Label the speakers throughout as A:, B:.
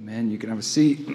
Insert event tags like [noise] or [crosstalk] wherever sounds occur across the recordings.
A: Amen. You can have a seat.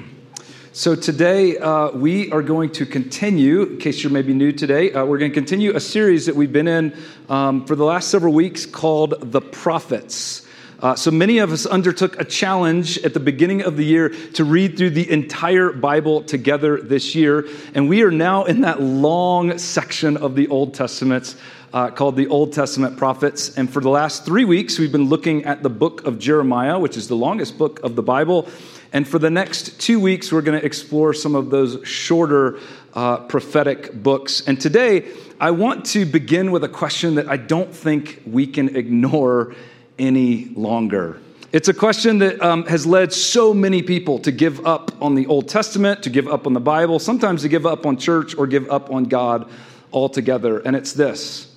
A: [clears throat] so, today uh, we are going to continue, in case you're maybe new today, uh, we're going to continue a series that we've been in um, for the last several weeks called The Prophets. Uh, so many of us undertook a challenge at the beginning of the year to read through the entire Bible together this year. And we are now in that long section of the Old Testament uh, called the Old Testament Prophets. And for the last three weeks, we've been looking at the book of Jeremiah, which is the longest book of the Bible. And for the next two weeks, we're going to explore some of those shorter uh, prophetic books. And today, I want to begin with a question that I don't think we can ignore any longer? It's a question that um, has led so many people to give up on the Old Testament, to give up on the Bible, sometimes to give up on church or give up on God altogether. And it's this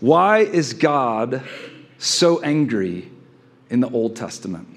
A: Why is God so angry in the Old Testament?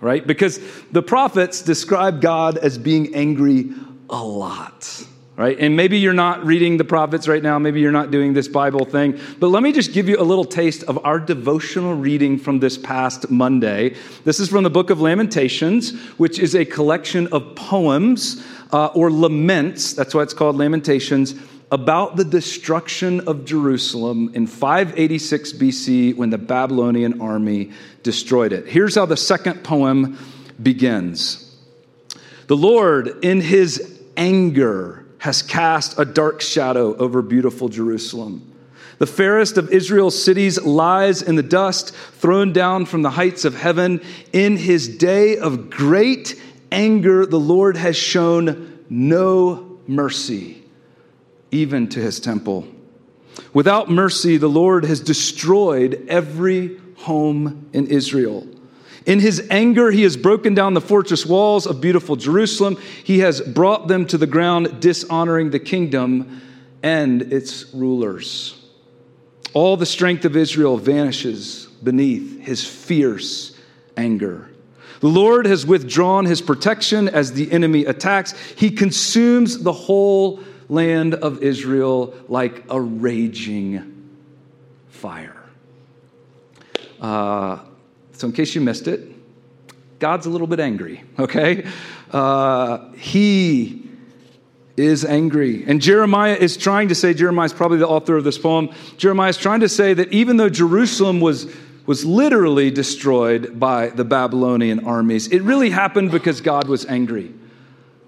A: Right? Because the prophets describe God as being angry a lot right? And maybe you're not reading the prophets right now, maybe you're not doing this Bible thing, but let me just give you a little taste of our devotional reading from this past Monday. This is from the book of Lamentations, which is a collection of poems uh, or laments, that's why it's called Lamentations, about the destruction of Jerusalem in 586 BC when the Babylonian army destroyed it. Here's how the second poem begins The Lord, in his anger, has cast a dark shadow over beautiful Jerusalem. The fairest of Israel's cities lies in the dust, thrown down from the heights of heaven. In his day of great anger, the Lord has shown no mercy, even to his temple. Without mercy, the Lord has destroyed every home in Israel. In his anger, he has broken down the fortress walls of beautiful Jerusalem. He has brought them to the ground, dishonoring the kingdom and its rulers. All the strength of Israel vanishes beneath his fierce anger. The Lord has withdrawn his protection as the enemy attacks. He consumes the whole land of Israel like a raging fire. Uh, so, in case you missed it, God's a little bit angry, okay? Uh, he is angry. And Jeremiah is trying to say, Jeremiah is probably the author of this poem. Jeremiah is trying to say that even though Jerusalem was, was literally destroyed by the Babylonian armies, it really happened because God was angry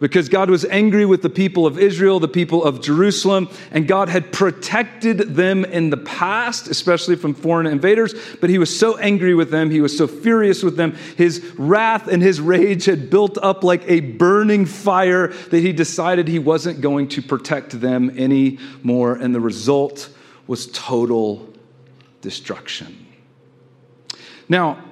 A: because God was angry with the people of Israel, the people of Jerusalem, and God had protected them in the past, especially from foreign invaders. But He was so angry with them, He was so furious with them, His wrath and His rage had built up like a burning fire that He decided He wasn't going to protect them anymore. And the result was total destruction. Now,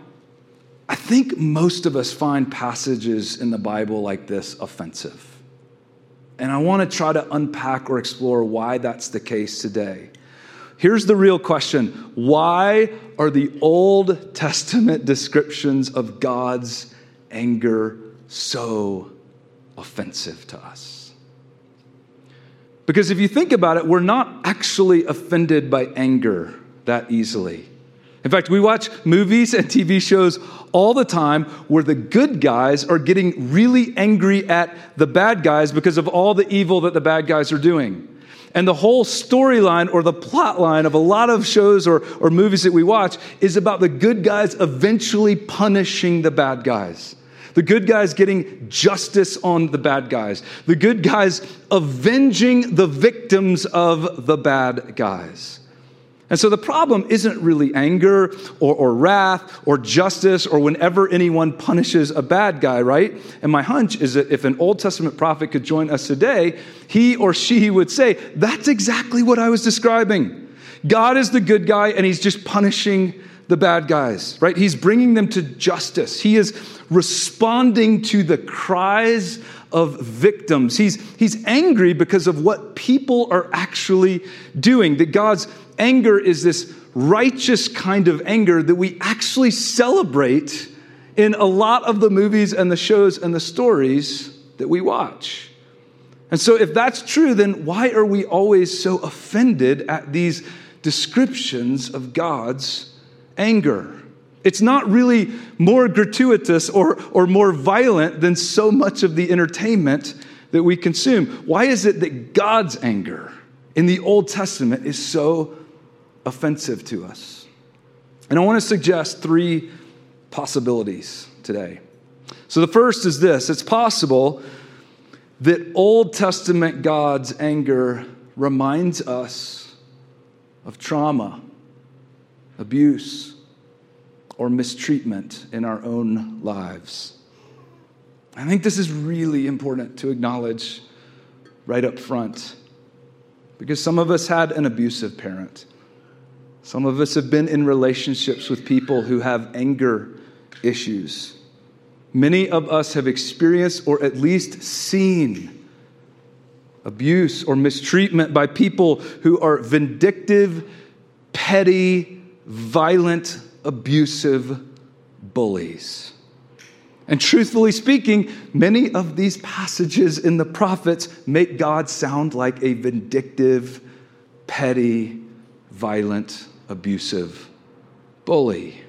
A: I think most of us find passages in the Bible like this offensive. And I want to try to unpack or explore why that's the case today. Here's the real question Why are the Old Testament descriptions of God's anger so offensive to us? Because if you think about it, we're not actually offended by anger that easily. In fact, we watch movies and TV shows all the time where the good guys are getting really angry at the bad guys because of all the evil that the bad guys are doing. And the whole storyline or the plot line of a lot of shows or, or movies that we watch is about the good guys eventually punishing the bad guys. The good guys getting justice on the bad guys. The good guys avenging the victims of the bad guys. And so the problem isn't really anger or, or, wrath or justice or whenever anyone punishes a bad guy, right? And my hunch is that if an Old Testament prophet could join us today, he or she would say, That's exactly what I was describing. God is the good guy and he's just punishing the bad guys, right? He's bringing them to justice. He is responding to the cries of victims. He's, he's angry because of what people are actually doing, that God's anger is this righteous kind of anger that we actually celebrate in a lot of the movies and the shows and the stories that we watch. And so, if that's true, then why are we always so offended at these descriptions of God's anger? It's not really more gratuitous or, or more violent than so much of the entertainment that we consume. Why is it that God's anger in the Old Testament is so offensive to us? And I want to suggest three possibilities today. So the first is this it's possible that Old Testament God's anger reminds us of trauma, abuse, or mistreatment in our own lives. I think this is really important to acknowledge right up front because some of us had an abusive parent. Some of us have been in relationships with people who have anger issues. Many of us have experienced or at least seen abuse or mistreatment by people who are vindictive, petty, violent, abusive bullies. And truthfully speaking, many of these passages in the prophets make God sound like a vindictive, petty, violent, abusive bully.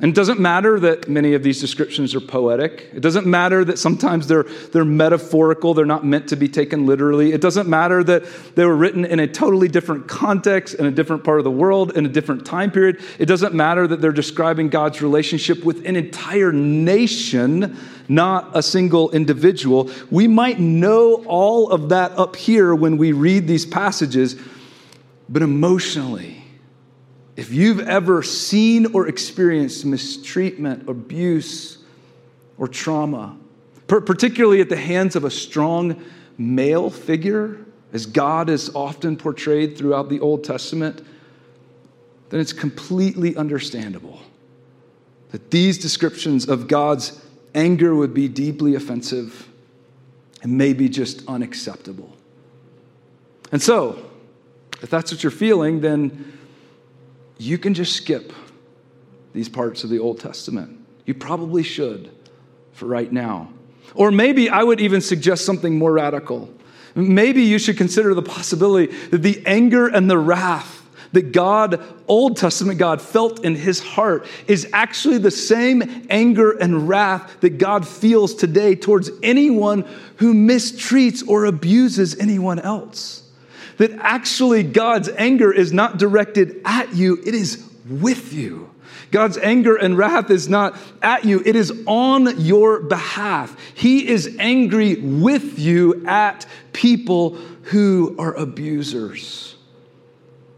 A: And it doesn't matter that many of these descriptions are poetic. It doesn't matter that sometimes they're, they're metaphorical, they're not meant to be taken literally. It doesn't matter that they were written in a totally different context, in a different part of the world, in a different time period. It doesn't matter that they're describing God's relationship with an entire nation, not a single individual. We might know all of that up here when we read these passages, but emotionally, if you've ever seen or experienced mistreatment, abuse, or trauma, particularly at the hands of a strong male figure, as God is often portrayed throughout the Old Testament, then it's completely understandable that these descriptions of God's anger would be deeply offensive and maybe just unacceptable. And so, if that's what you're feeling, then you can just skip these parts of the Old Testament. You probably should for right now. Or maybe I would even suggest something more radical. Maybe you should consider the possibility that the anger and the wrath that God, Old Testament God, felt in his heart is actually the same anger and wrath that God feels today towards anyone who mistreats or abuses anyone else that actually God's anger is not directed at you, it is with you. God's anger and wrath is not at you, it is on your behalf. He is angry with you at people who are abusers.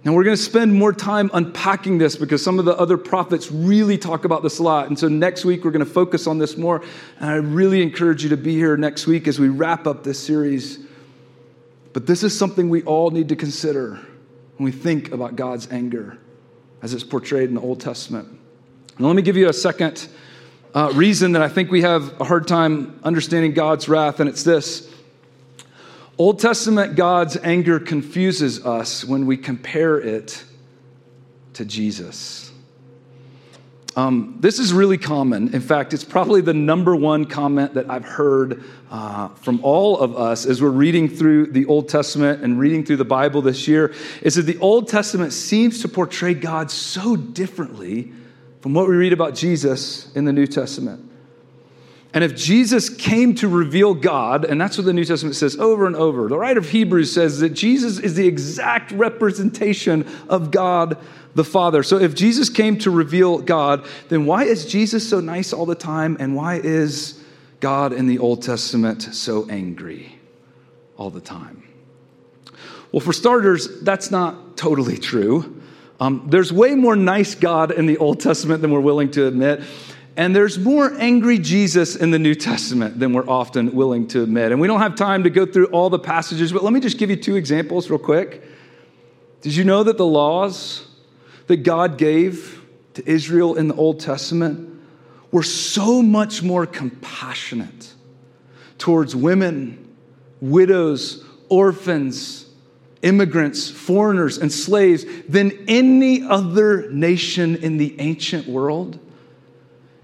A: Now, we're going to spend more time unpacking this because some of the other prophets really talk about this a lot. And so next week, we're going to focus on this more. And I really encourage you to be here next week as we wrap up this series. But this is something we all need to consider when we think about God's anger as it's portrayed in the Old Testament. And let me give you a second uh, reason that I think we have a hard time understanding God's wrath, and it's this Old Testament God's anger confuses us when we compare it to Jesus. Um, this is really common. In fact, it's probably the number one comment that I've heard uh, from all of us as we're reading through the Old Testament and reading through the Bible this year is that the Old Testament seems to portray God so differently from what we read about Jesus in the New Testament. And if Jesus came to reveal God, and that's what the New Testament says over and over, the writer of Hebrews says that Jesus is the exact representation of God the Father. So if Jesus came to reveal God, then why is Jesus so nice all the time? And why is God in the Old Testament so angry all the time? Well, for starters, that's not totally true. Um, there's way more nice God in the Old Testament than we're willing to admit. And there's more angry Jesus in the New Testament than we're often willing to admit. And we don't have time to go through all the passages, but let me just give you two examples real quick. Did you know that the laws that God gave to Israel in the Old Testament were so much more compassionate towards women, widows, orphans, immigrants, foreigners, and slaves than any other nation in the ancient world.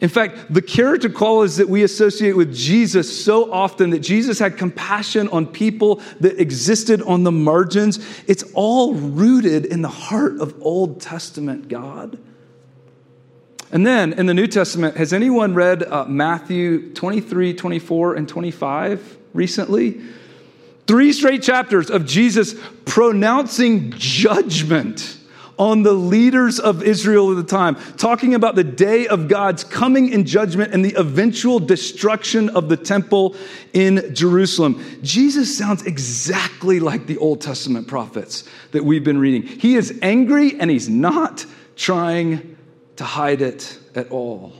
A: In fact, the character qualities that we associate with Jesus so often that Jesus had compassion on people that existed on the margins, it's all rooted in the heart of Old Testament God. And then in the New Testament, has anyone read uh, Matthew 23, 24, and 25 recently? Three straight chapters of Jesus pronouncing judgment on the leaders of Israel at the time, talking about the day of God's coming in judgment and the eventual destruction of the temple in Jerusalem. Jesus sounds exactly like the Old Testament prophets that we've been reading. He is angry and he's not trying to hide it at all.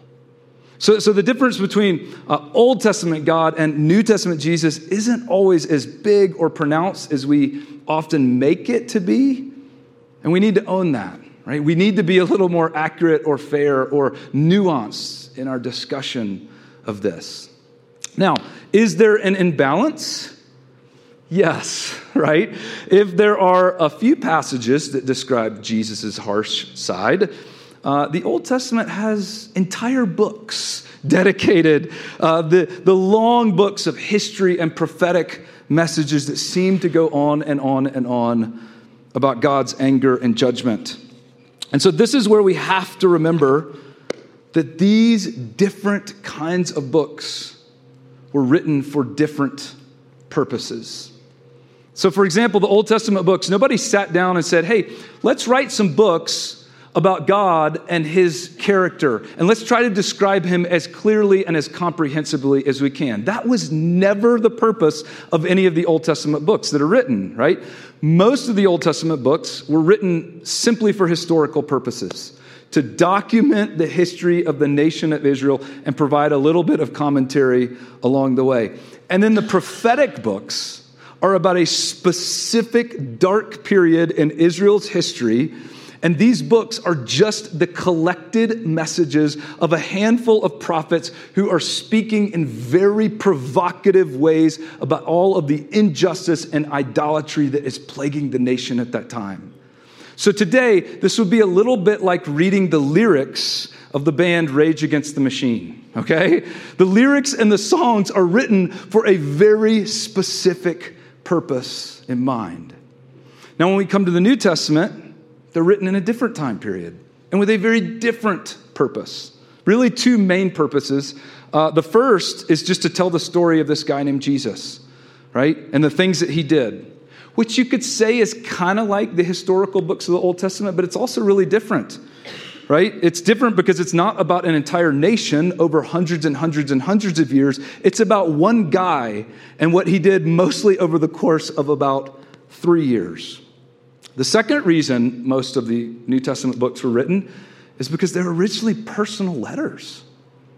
A: So, so the difference between uh, Old Testament God and New Testament Jesus isn't always as big or pronounced as we often make it to be. And we need to own that, right? We need to be a little more accurate or fair or nuanced in our discussion of this. Now, is there an imbalance? Yes, [laughs] right? If there are a few passages that describe Jesus' harsh side, uh, the Old Testament has entire books dedicated, uh, the, the long books of history and prophetic messages that seem to go on and on and on about God's anger and judgment. And so, this is where we have to remember that these different kinds of books were written for different purposes. So, for example, the Old Testament books, nobody sat down and said, hey, let's write some books about God and his character, and let's try to describe him as clearly and as comprehensively as we can. That was never the purpose of any of the Old Testament books that are written, right? Most of the Old Testament books were written simply for historical purposes to document the history of the nation of Israel and provide a little bit of commentary along the way. And then the prophetic books are about a specific dark period in Israel's history and these books are just the collected messages of a handful of prophets who are speaking in very provocative ways about all of the injustice and idolatry that is plaguing the nation at that time. So today, this would be a little bit like reading the lyrics of the band Rage Against the Machine, okay? The lyrics and the songs are written for a very specific purpose in mind. Now, when we come to the New Testament, they're written in a different time period and with a very different purpose. Really, two main purposes. Uh, the first is just to tell the story of this guy named Jesus, right? And the things that he did, which you could say is kind of like the historical books of the Old Testament, but it's also really different, right? It's different because it's not about an entire nation over hundreds and hundreds and hundreds of years. It's about one guy and what he did mostly over the course of about three years. The second reason most of the New Testament books were written is because they were originally personal letters.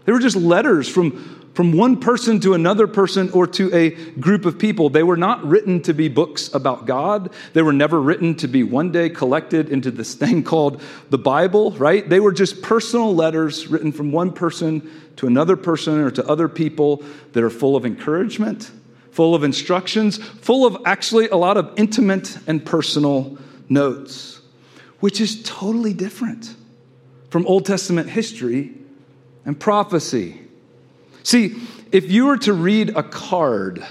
A: They were just letters from, from one person to another person or to a group of people. They were not written to be books about God. They were never written to be one day collected into this thing [laughs] called the Bible, right? They were just personal letters written from one person to another person or to other people that are full of encouragement, full of instructions, full of actually a lot of intimate and personal notes, which is totally different from Old Testament history and prophecy. See, if you were to read a card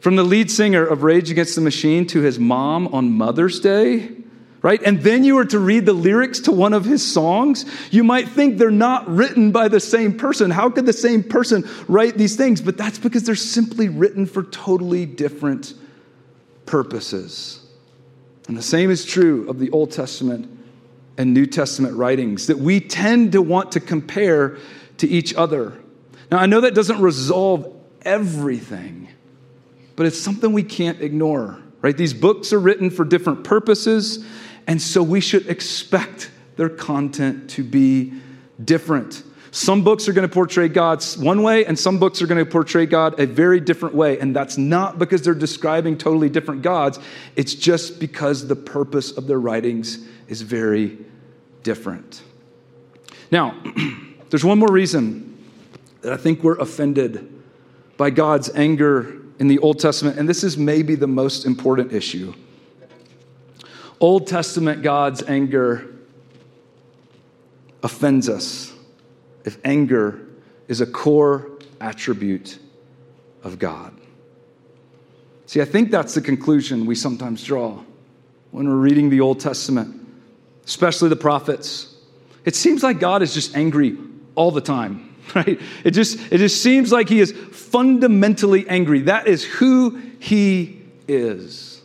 A: from the lead singer of Rage Against the Machine to his mom on Mother's Day, right? And then you were to read the lyrics to one of his songs, you might think they're not written by the same person. How could the same person write these things? But that's because they're simply written for totally different purposes. And the same is true of the Old Testament and New Testament writings, that we tend to want to compare to each other. Now, I know that doesn't resolve everything, but it's something we can't ignore, right? These books are written for different purposes, and so we should expect their content to be different. Some books are going to portray God one way, and some books are going to portray God a very different way. And that's not because they're describing totally different gods, it's just because the purpose of their writings is very different. Now, [clears throat] there's one more reason that I think we're offended by God's anger in the Old Testament, and this is maybe the most important issue. Old Testament God's anger offends us if anger is a core attribute of God. See, I think that's the conclusion we sometimes draw when we're reading the Old Testament, especially the prophets. It seems like God is just angry all the time, [laughs] right? It just, it just seems like he is fundamentally angry. That is who he is.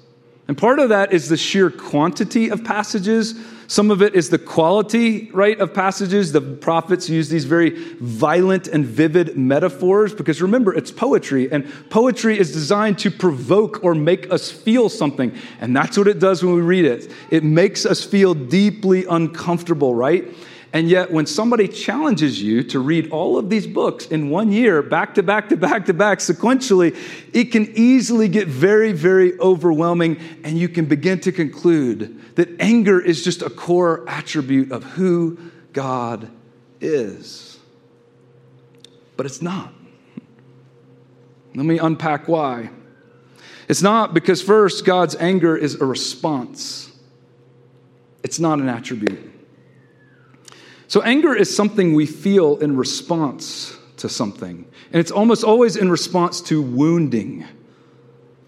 A: And part of that is the sheer quantity of passages some of it is the quality, right, of passages. The prophets use these very violent and vivid metaphors because remember, it's poetry, and poetry is designed to provoke or make us feel something. And that's what it does when we read it. It makes us feel deeply uncomfortable, right? And yet, when somebody challenges you to read all of these books in one year, back to back to back to back, sequentially, it can easily get very, very overwhelming, and you can begin to conclude that anger is just a core attribute of who God is. But it's not. Let me unpack why. It's not because, first, God's anger is a response, it's not an attribute. So, anger is something we feel in response to something. And it's almost always in response to wounding,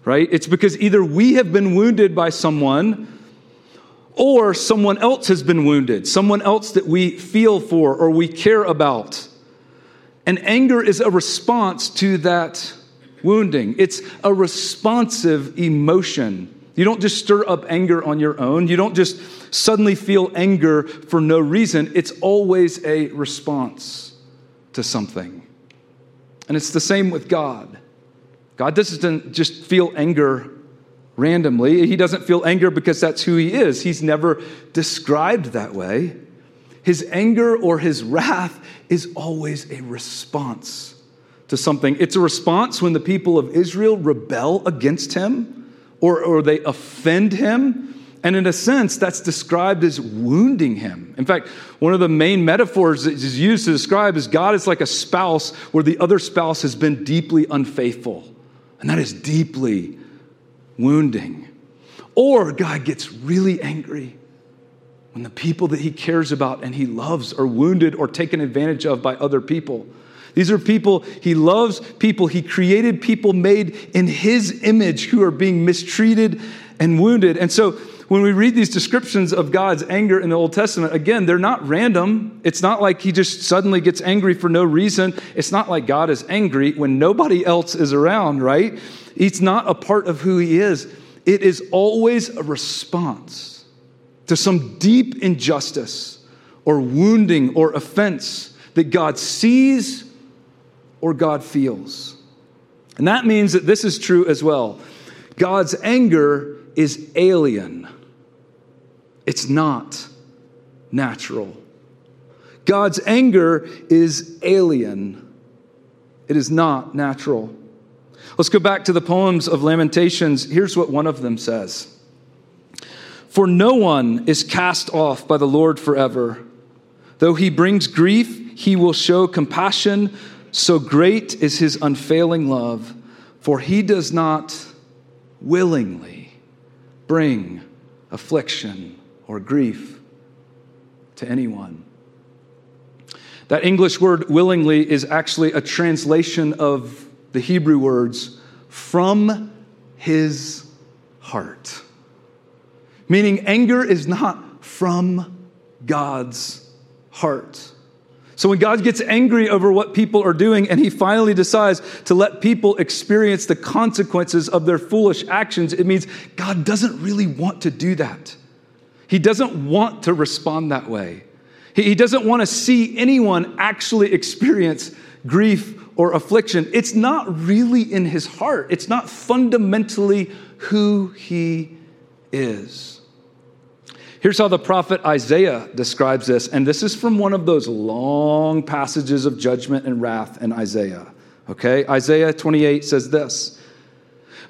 A: right? It's because either we have been wounded by someone or someone else has been wounded, someone else that we feel for or we care about. And anger is a response to that wounding, it's a responsive emotion. You don't just stir up anger on your own. You don't just suddenly feel anger for no reason. It's always a response to something. And it's the same with God. God doesn't just feel anger randomly. He doesn't feel anger because that's who he is. He's never described that way. His anger or his wrath is always a response to something. It's a response when the people of Israel rebel against him or, or they offend him. And in a sense, that's described as wounding him. In fact, one of the main metaphors that is used to describe is God is like a spouse where the other spouse has been deeply unfaithful. And that is deeply wounding. Or God gets really angry when the people that he cares about and he loves are wounded or taken advantage of by other people. These are people, he loves people. He created people made in his image who are being mistreated and wounded. And so when we read these descriptions of God's anger in the Old Testament, again, they're not random. It's not like he just suddenly gets angry for no reason. It's not like God is angry when nobody else is around, right? It's not a part of who he is. It is always a response to some deep injustice or wounding or offense that God sees or God feels. And that means that this is true as well. God's anger is alien, it's not natural. God's anger is alien, it is not natural. Let's go back to the poems of Lamentations. Here's what one of them says For no one is cast off by the Lord forever. Though he brings grief, he will show compassion so great is his unfailing love, for he does not willingly bring affliction or grief to anyone. That English word willingly is actually a translation of the Hebrew words from his heart. Meaning, anger is not from God's heart. So when God gets angry over what people are doing and he finally decides to let people experience the consequences of their foolish actions, it means God doesn't really want to do that. He doesn't want to respond that way. He doesn't want to see anyone actually experience grief or affliction. It's not really in his heart, it's not fundamentally who he is. Here's how the prophet Isaiah describes this, and this is from one of those long passages of judgment and wrath in Isaiah. Okay? Isaiah 28 says this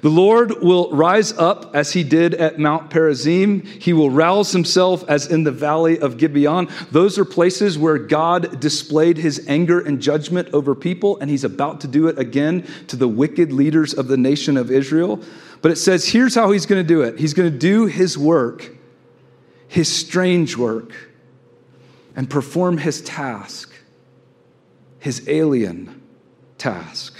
A: The Lord will rise up as he did at Mount Perazim. He will rouse himself as in the valley of Gibeon. Those are places where God displayed his anger and judgment over people, and he's about to do it again to the wicked leaders of the nation of Israel. But it says, here's how he's going to do it. He's going to do his work his strange work and perform his task, his alien task.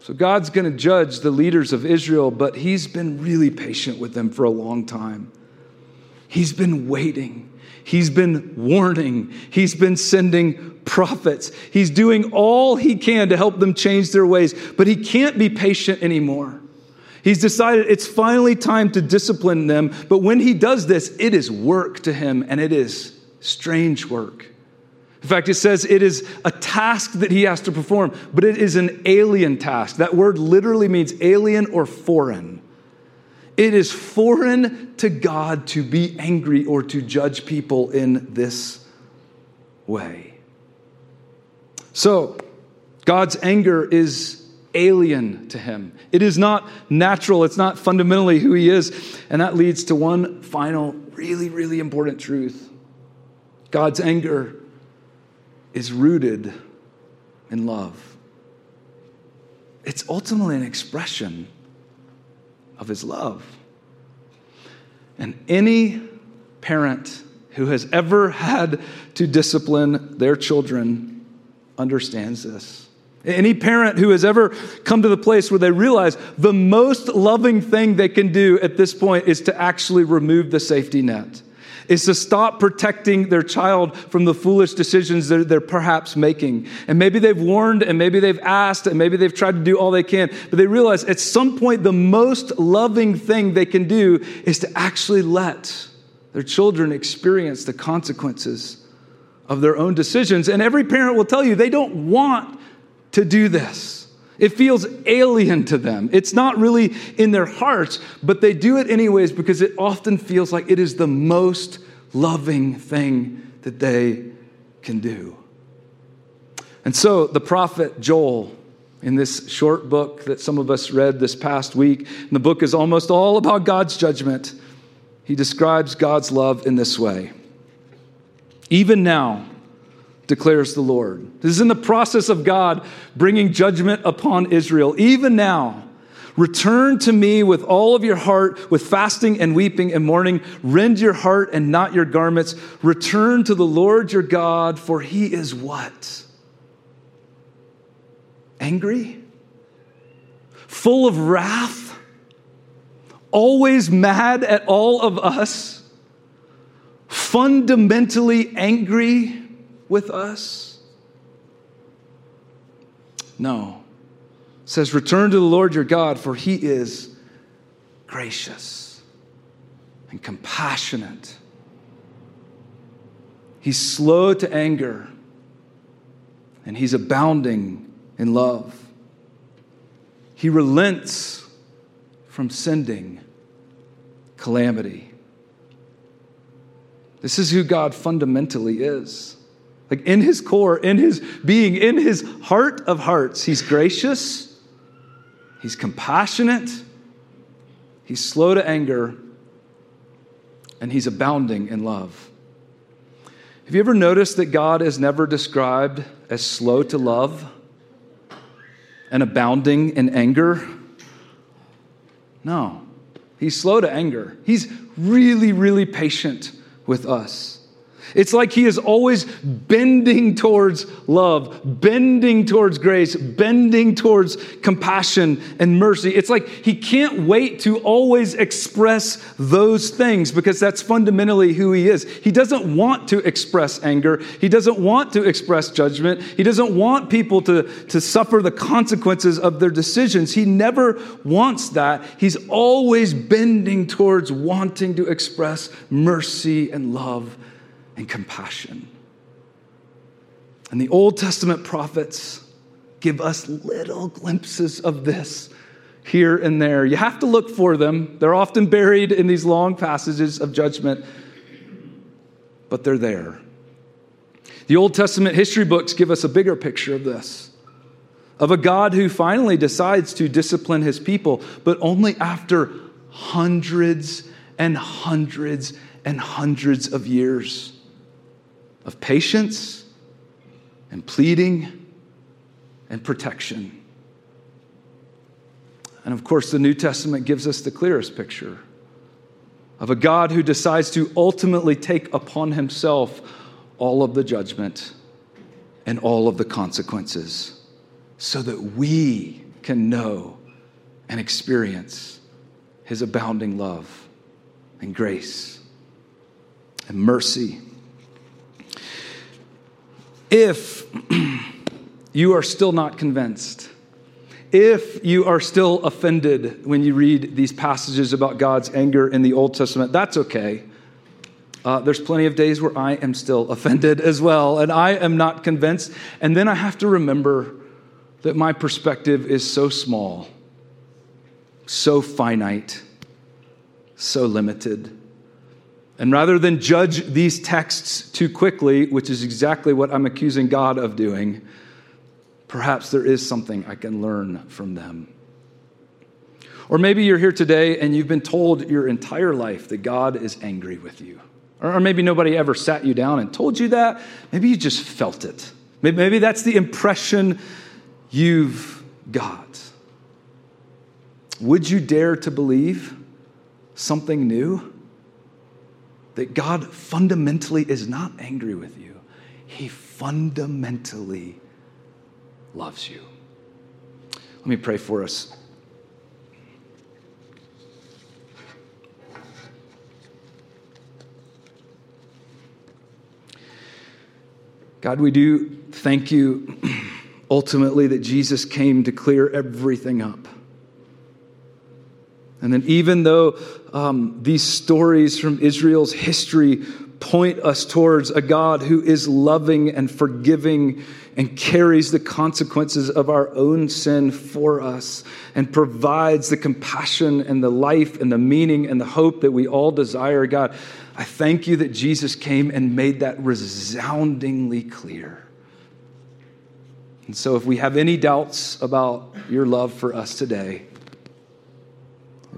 A: So God's going to judge the leaders of Israel, but he's been really patient with them for a long time. He's been waiting. He's been warning. He's been sending prophets. He's doing all he can to help them change their ways, but he can't be patient anymore. He's decided it's finally time to discipline them, but when he does this, it is work to him, and it is strange work. In fact, it says it is a task that he has to perform, but it is an alien task. That word literally means alien or foreign. It is foreign to God to be angry or to judge people in this way. So, God's anger is alien to him. It is not natural, it's not fundamentally who he is. And that leads to one final, really, really important truth God's anger is rooted in love. It's ultimately an expression of his love. And any parent who has ever had to discipline their children understands this. Any parent who has ever come to the place where they realize the most loving thing they can do at this point is to actually remove the safety net, is to stop protecting their child from the foolish decisions that they're perhaps making. And maybe they've warned, and maybe they've asked, and maybe they've tried to do all they can, but they realize at some point the most loving thing they can do is to actually let their children experience the consequences of their own decisions. And every parent will tell you they don't want to do this. It feels alien to them. It's not really in their hearts, but they do it anyways because it often feels like it is the most loving thing that they can do. And so the prophet Joel, in this short book that some of us read this past week, and the book is almost all about God's judgment, he describes God's love in this way. Even now, declares the Lord. This is in the process of God bringing judgment upon Israel. Even now, return to me with all of your heart, with fasting and weeping and mourning. Rend your heart and not your garments. Return to the Lord your God, for he is what? Angry? Full of wrath? Always mad at all of us? Fundamentally angry? With us? No. It says, Return to the Lord your God, for he is gracious and compassionate. He's slow to anger, and he's abounding in love. He relents from sending calamity. This is who God fundamentally is. Like in his core, in his being, in his heart of hearts, he's gracious, he's compassionate, he's slow to anger, and he's abounding in love. Have you ever noticed that God is never described as slow to love and abounding in anger? No, he's slow to anger. He's really, really patient with us. It's like he is always bending towards love, bending towards grace, bending towards compassion and mercy. It's like he can't wait to always express those things because that's fundamentally who he is. He doesn't want to express anger, he doesn't want to express judgment, he doesn't want people to, to suffer the consequences of their decisions. He never wants that. He's always bending towards wanting to express mercy and love and compassion. And the Old Testament prophets give us little glimpses of this here and there. You have to look for them. They're often buried in these long passages of judgment, but they're there. The Old Testament history books give us a bigger picture of this of a God who finally decides to discipline his people, but only after hundreds and hundreds and hundreds of years of patience and pleading and protection. And of course, the New Testament gives us the clearest picture of a God who decides to ultimately take upon himself all of the judgment and all of the consequences so that we can know and experience his abounding love and grace and mercy. If [clears throat] you are still not convinced, if you are still offended when you read these passages about God's anger in the Old Testament, that's okay. Uh, there's plenty of days where I am still [laughs] offended as well, and I am not convinced. And then I have to remember that my perspective is so small, so finite, so limited. And rather than judge these texts too quickly, which is exactly what I'm accusing God of doing, perhaps there is something I can learn from them. Or maybe you're here today and you've been told your entire life that God is angry with you. Or maybe nobody ever sat you down and told you that. Maybe you just felt it. Maybe that's the impression you've got. Would you dare to believe something new? That God fundamentally is not angry with you, He fundamentally loves you. Let me pray for us. God, we do thank you [clears throat] ultimately that Jesus came to clear everything up. And then, even though um, these stories from Israel's history point us towards a God who is loving and forgiving and carries the consequences of our own sin for us and provides the compassion and the life and the meaning and the hope that we all desire, God, I thank you that Jesus came and made that resoundingly clear. And so, if we have any doubts about your love for us today,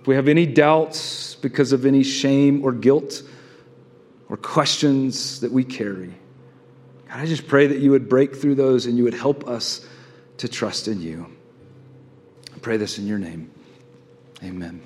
A: we have any doubts because of any shame or guilt or questions that we carry, God, I just pray that you would break through those and you would help us to trust in you. I pray this in your name. Amen.